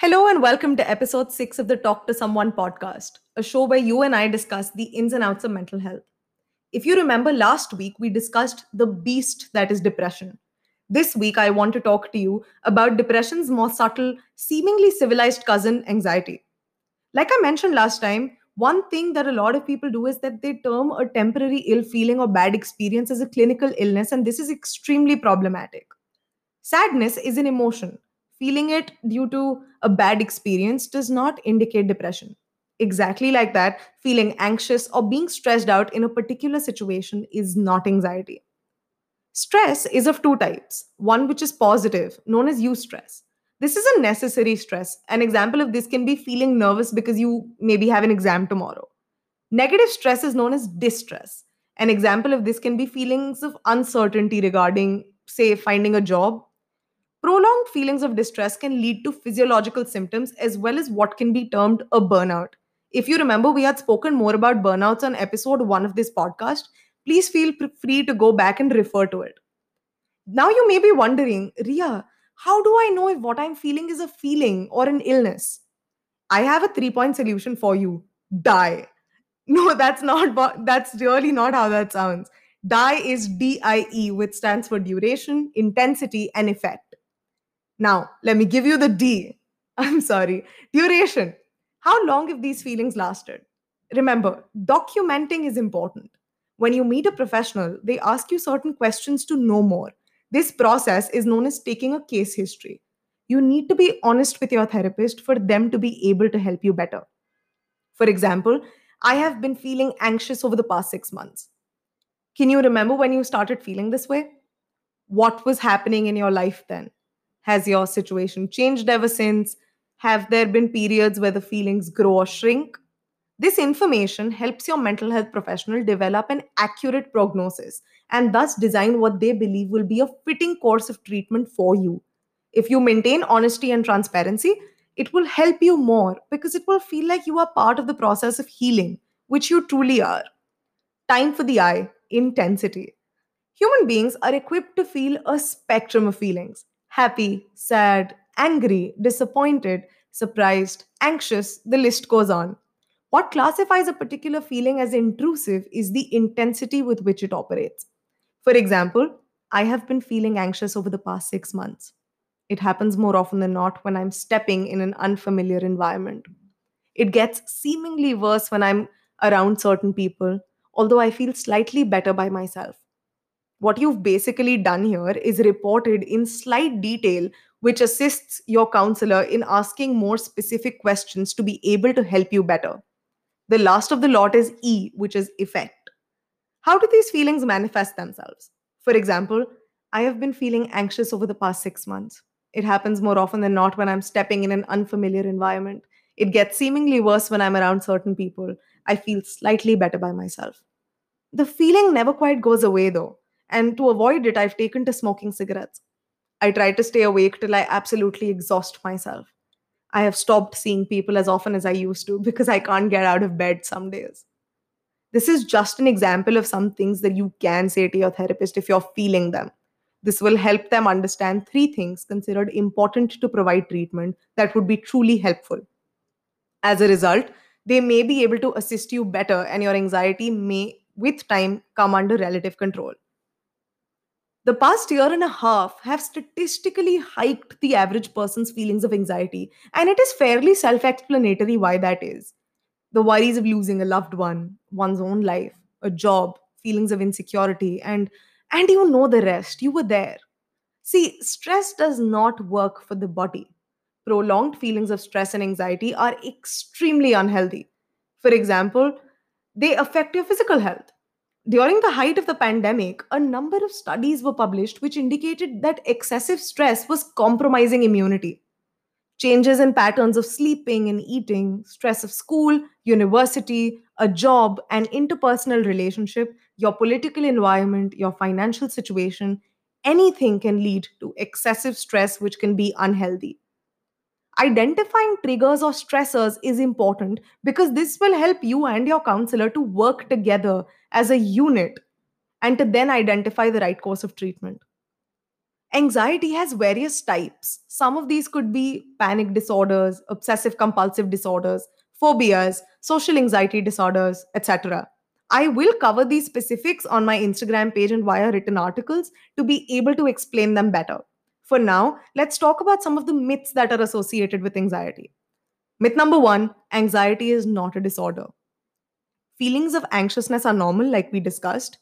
Hello and welcome to episode 6 of the Talk to Someone podcast, a show where you and I discuss the ins and outs of mental health. If you remember last week, we discussed the beast that is depression. This week, I want to talk to you about depression's more subtle, seemingly civilized cousin, anxiety. Like I mentioned last time, one thing that a lot of people do is that they term a temporary ill feeling or bad experience as a clinical illness, and this is extremely problematic. Sadness is an emotion feeling it due to a bad experience does not indicate depression. Exactly like that, feeling anxious or being stressed out in a particular situation is not anxiety. Stress is of two types one which is positive, known as eustress. This is a necessary stress. An example of this can be feeling nervous because you maybe have an exam tomorrow. Negative stress is known as distress. An example of this can be feelings of uncertainty regarding, say, finding a job Prolonged feelings of distress can lead to physiological symptoms as well as what can be termed a burnout. If you remember, we had spoken more about burnouts on episode one of this podcast. Please feel free to go back and refer to it. Now, you may be wondering, Ria, how do I know if what I'm feeling is a feeling or an illness? I have a three point solution for you die. No, that's not, that's really not how that sounds. Die is D I E, which stands for duration, intensity, and effect. Now, let me give you the D. I'm sorry, duration. How long have these feelings lasted? Remember, documenting is important. When you meet a professional, they ask you certain questions to know more. This process is known as taking a case history. You need to be honest with your therapist for them to be able to help you better. For example, I have been feeling anxious over the past six months. Can you remember when you started feeling this way? What was happening in your life then? Has your situation changed ever since? Have there been periods where the feelings grow or shrink? This information helps your mental health professional develop an accurate prognosis and thus design what they believe will be a fitting course of treatment for you. If you maintain honesty and transparency, it will help you more because it will feel like you are part of the process of healing, which you truly are. Time for the eye, intensity. Human beings are equipped to feel a spectrum of feelings happy, sad, angry, disappointed, surprised, anxious, the list goes on. What classifies a particular feeling as intrusive is the intensity with which it operates. For example, I have been feeling anxious over the past six months. It happens more often than not when I'm stepping in an unfamiliar environment. It gets seemingly worse when I'm around certain people, although I feel slightly better by myself what you've basically done here is reported in slight detail, which assists your counselor in asking more specific questions to be able to help you better. The last of the lot is E, which is effect. How do these feelings manifest themselves? For example, I have been feeling anxious over the past six months. It happens more often than not when I'm stepping in an unfamiliar environment. It gets seemingly worse when I'm around certain people. I feel slightly better by myself. The feeling never quite goes away though. And to avoid it, I've taken to smoking cigarettes. I try to stay awake till I absolutely exhaust myself. I have stopped seeing people as often as I used to because I can't get out of bed some days. This is just an example of some things that you can say to your therapist if you're feeling them. This will help them understand three things considered important to provide treatment that would be truly helpful. As a result, they may be able to assist you better and your anxiety may, with time, come under relative control the past year and a half have statistically hiked the average person's feelings of anxiety, and it is fairly self explanatory why that is. The worries of losing a loved one, one's own life, a job, feelings of insecurity, and and you know the rest. You were there. See, stress does not work for the body. Prolonged feelings of stress and anxiety are extremely unhealthy. For example, they affect your physical health during the height of the pandemic, a number of studies were published which indicated that excessive stress was compromising immunity. Changes in patterns of sleeping and eating, stress of school, university, a job, an interpersonal relationship, your political environment, your financial situation, anything can lead to excessive stress, which can be unhealthy. Identifying triggers or stressors is important because this will help you and your counselor to work together as a unit and to then identify the right course of treatment. Anxiety has various types. Some of these could be panic disorders, obsessive compulsive disorders, phobias, social anxiety disorders, etc. I will cover these specifics on my Instagram page and via written articles to be able to explain them better. For now, let's talk about some of the myths that are associated with anxiety. Myth number one anxiety is not a disorder. Feelings of anxiousness are normal, like we discussed.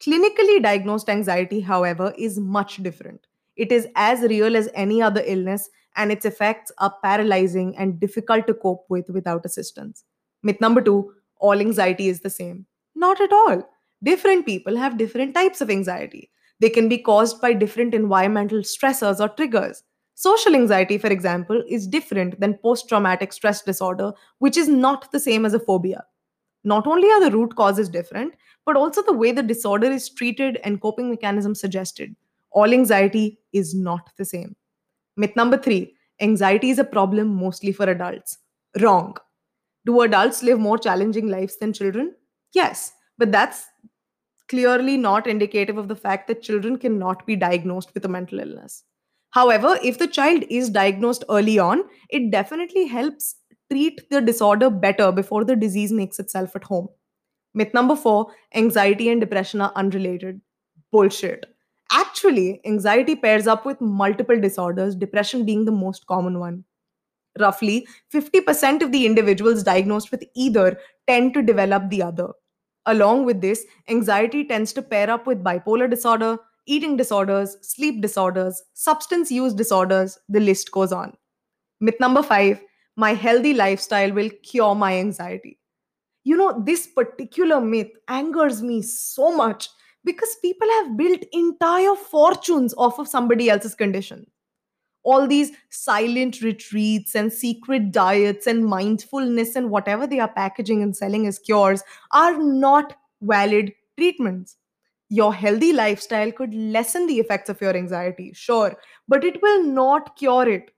Clinically diagnosed anxiety, however, is much different. It is as real as any other illness, and its effects are paralyzing and difficult to cope with without assistance. Myth number two all anxiety is the same. Not at all. Different people have different types of anxiety. They can be caused by different environmental stressors or triggers. Social anxiety, for example, is different than post traumatic stress disorder, which is not the same as a phobia. Not only are the root causes different, but also the way the disorder is treated and coping mechanisms suggested. All anxiety is not the same. Myth number three anxiety is a problem mostly for adults. Wrong. Do adults live more challenging lives than children? Yes, but that's clearly not indicative of the fact that children cannot be diagnosed with a mental illness. However, if the child is diagnosed early on, it definitely helps treat the disorder better before the disease makes itself at home. Myth number four anxiety and depression are unrelated. Bullshit. Actually, anxiety pairs up with multiple disorders, depression being the most common one. Roughly 50% of the individuals diagnosed with either tend to develop the other. Along with this, anxiety tends to pair up with bipolar disorder, eating disorders, sleep disorders, substance use disorders, the list goes on. Myth number five my healthy lifestyle will cure my anxiety. You know, this particular myth angers me so much because people have built entire fortunes off of somebody else's condition. All these silent retreats and secret diets and mindfulness and whatever they are packaging and selling as cures are not valid treatments. Your healthy lifestyle could lessen the effects of your anxiety, sure, but it will not cure it.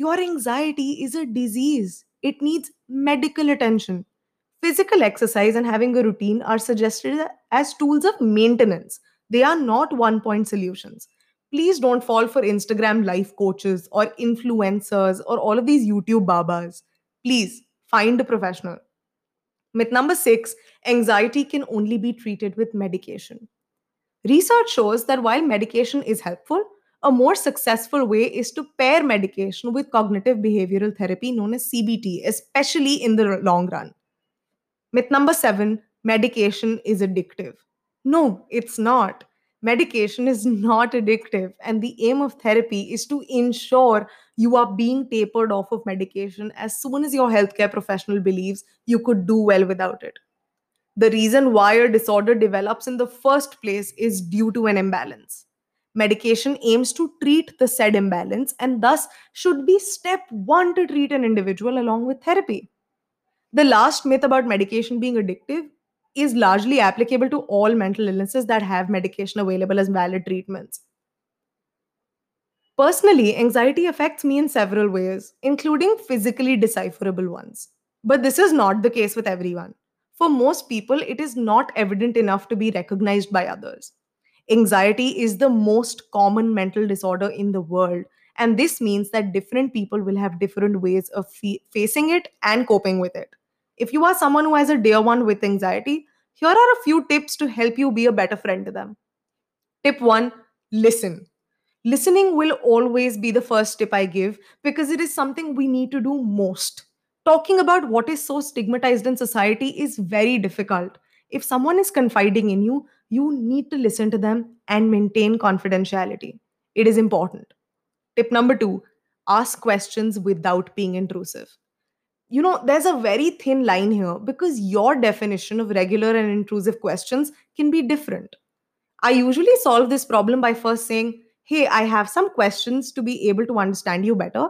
Your anxiety is a disease, it needs medical attention. Physical exercise and having a routine are suggested as tools of maintenance. They are not one point solutions. Please don't fall for Instagram life coaches or influencers or all of these YouTube babas. Please find a professional. Myth number six anxiety can only be treated with medication. Research shows that while medication is helpful, a more successful way is to pair medication with cognitive behavioral therapy known as CBT, especially in the long run. Myth number seven medication is addictive. No, it's not. Medication is not addictive, and the aim of therapy is to ensure you are being tapered off of medication as soon as your healthcare professional believes you could do well without it. The reason why a disorder develops in the first place is due to an imbalance. Medication aims to treat the said imbalance and thus should be step one to treat an individual along with therapy. The last myth about medication being addictive is largely applicable to all mental illnesses that have medication available as valid treatments. Personally, anxiety affects me in several ways, including physically decipherable ones. But this is not the case with everyone. For most people, it is not evident enough to be recognized by others. Anxiety is the most common mental disorder in the world, and this means that different people will have different ways of fe- facing it and coping with it. If you are someone who has a dear one with anxiety, here are a few tips to help you be a better friend to them. Tip one listen. Listening will always be the first tip I give because it is something we need to do most. Talking about what is so stigmatized in society is very difficult. If someone is confiding in you, you need to listen to them and maintain confidentiality. It is important. Tip number two ask questions without being intrusive you know, there's a very thin line here because your definition of regular and intrusive questions can be different. I usually solve this problem by first saying, Hey, I have some questions to be able to understand you better.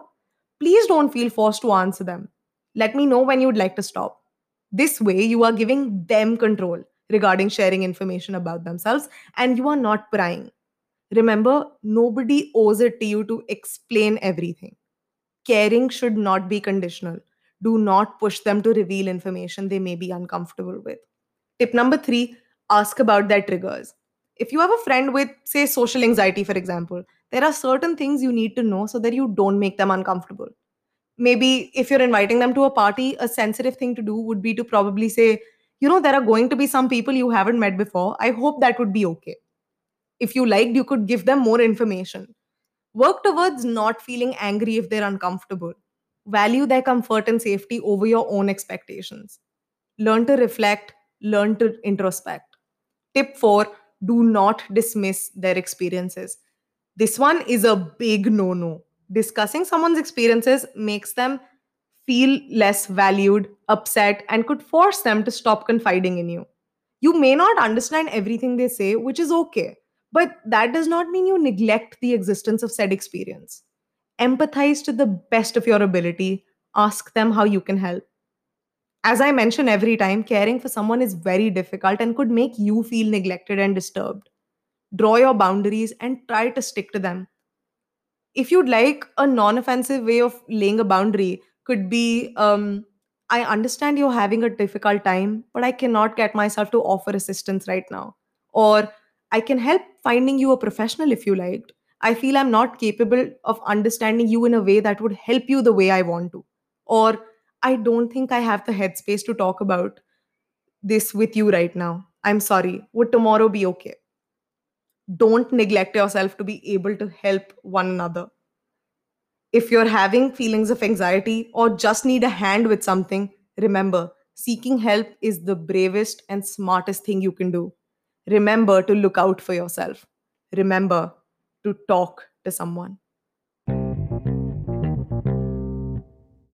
Please don't feel forced to answer them. Let me know when you'd like to stop. This way, you are giving them control regarding sharing information about themselves and you are not prying. Remember, nobody owes it to you to explain everything. Caring should not be conditional do not push them to reveal information they may be uncomfortable with. Tip number three ask about their triggers. If you have a friend with, say, social anxiety, for example, there are certain things you need to know so that you don't make them uncomfortable. Maybe if you're inviting them to a party, a sensitive thing to do would be to probably say, you know, there are going to be some people you haven't met before. I hope that would be okay. If you liked, you could give them more information. Work towards not feeling angry if they're uncomfortable. Value their comfort and safety over your own expectations. Learn to reflect, learn to introspect. Tip four do not dismiss their experiences. This one is a big no no. Discussing someone's experiences makes them feel less valued, upset, and could force them to stop confiding in you. You may not understand everything they say, which is okay, but that does not mean you neglect the existence of said experience. Empathize to the best of your ability, ask them how you can help. As I mention every time, caring for someone is very difficult and could make you feel neglected and disturbed. Draw your boundaries and try to stick to them. If you'd like, a non offensive way of laying a boundary could be um, I understand you're having a difficult time, but I cannot get myself to offer assistance right now. Or I can help finding you a professional if you liked. I feel I'm not capable of understanding you in a way that would help you the way I want to. Or I don't think I have the headspace to talk about this with you right now. I'm sorry. Would tomorrow be okay? Don't neglect yourself to be able to help one another. If you're having feelings of anxiety or just need a hand with something, remember seeking help is the bravest and smartest thing you can do. Remember to look out for yourself. Remember to talk to someone.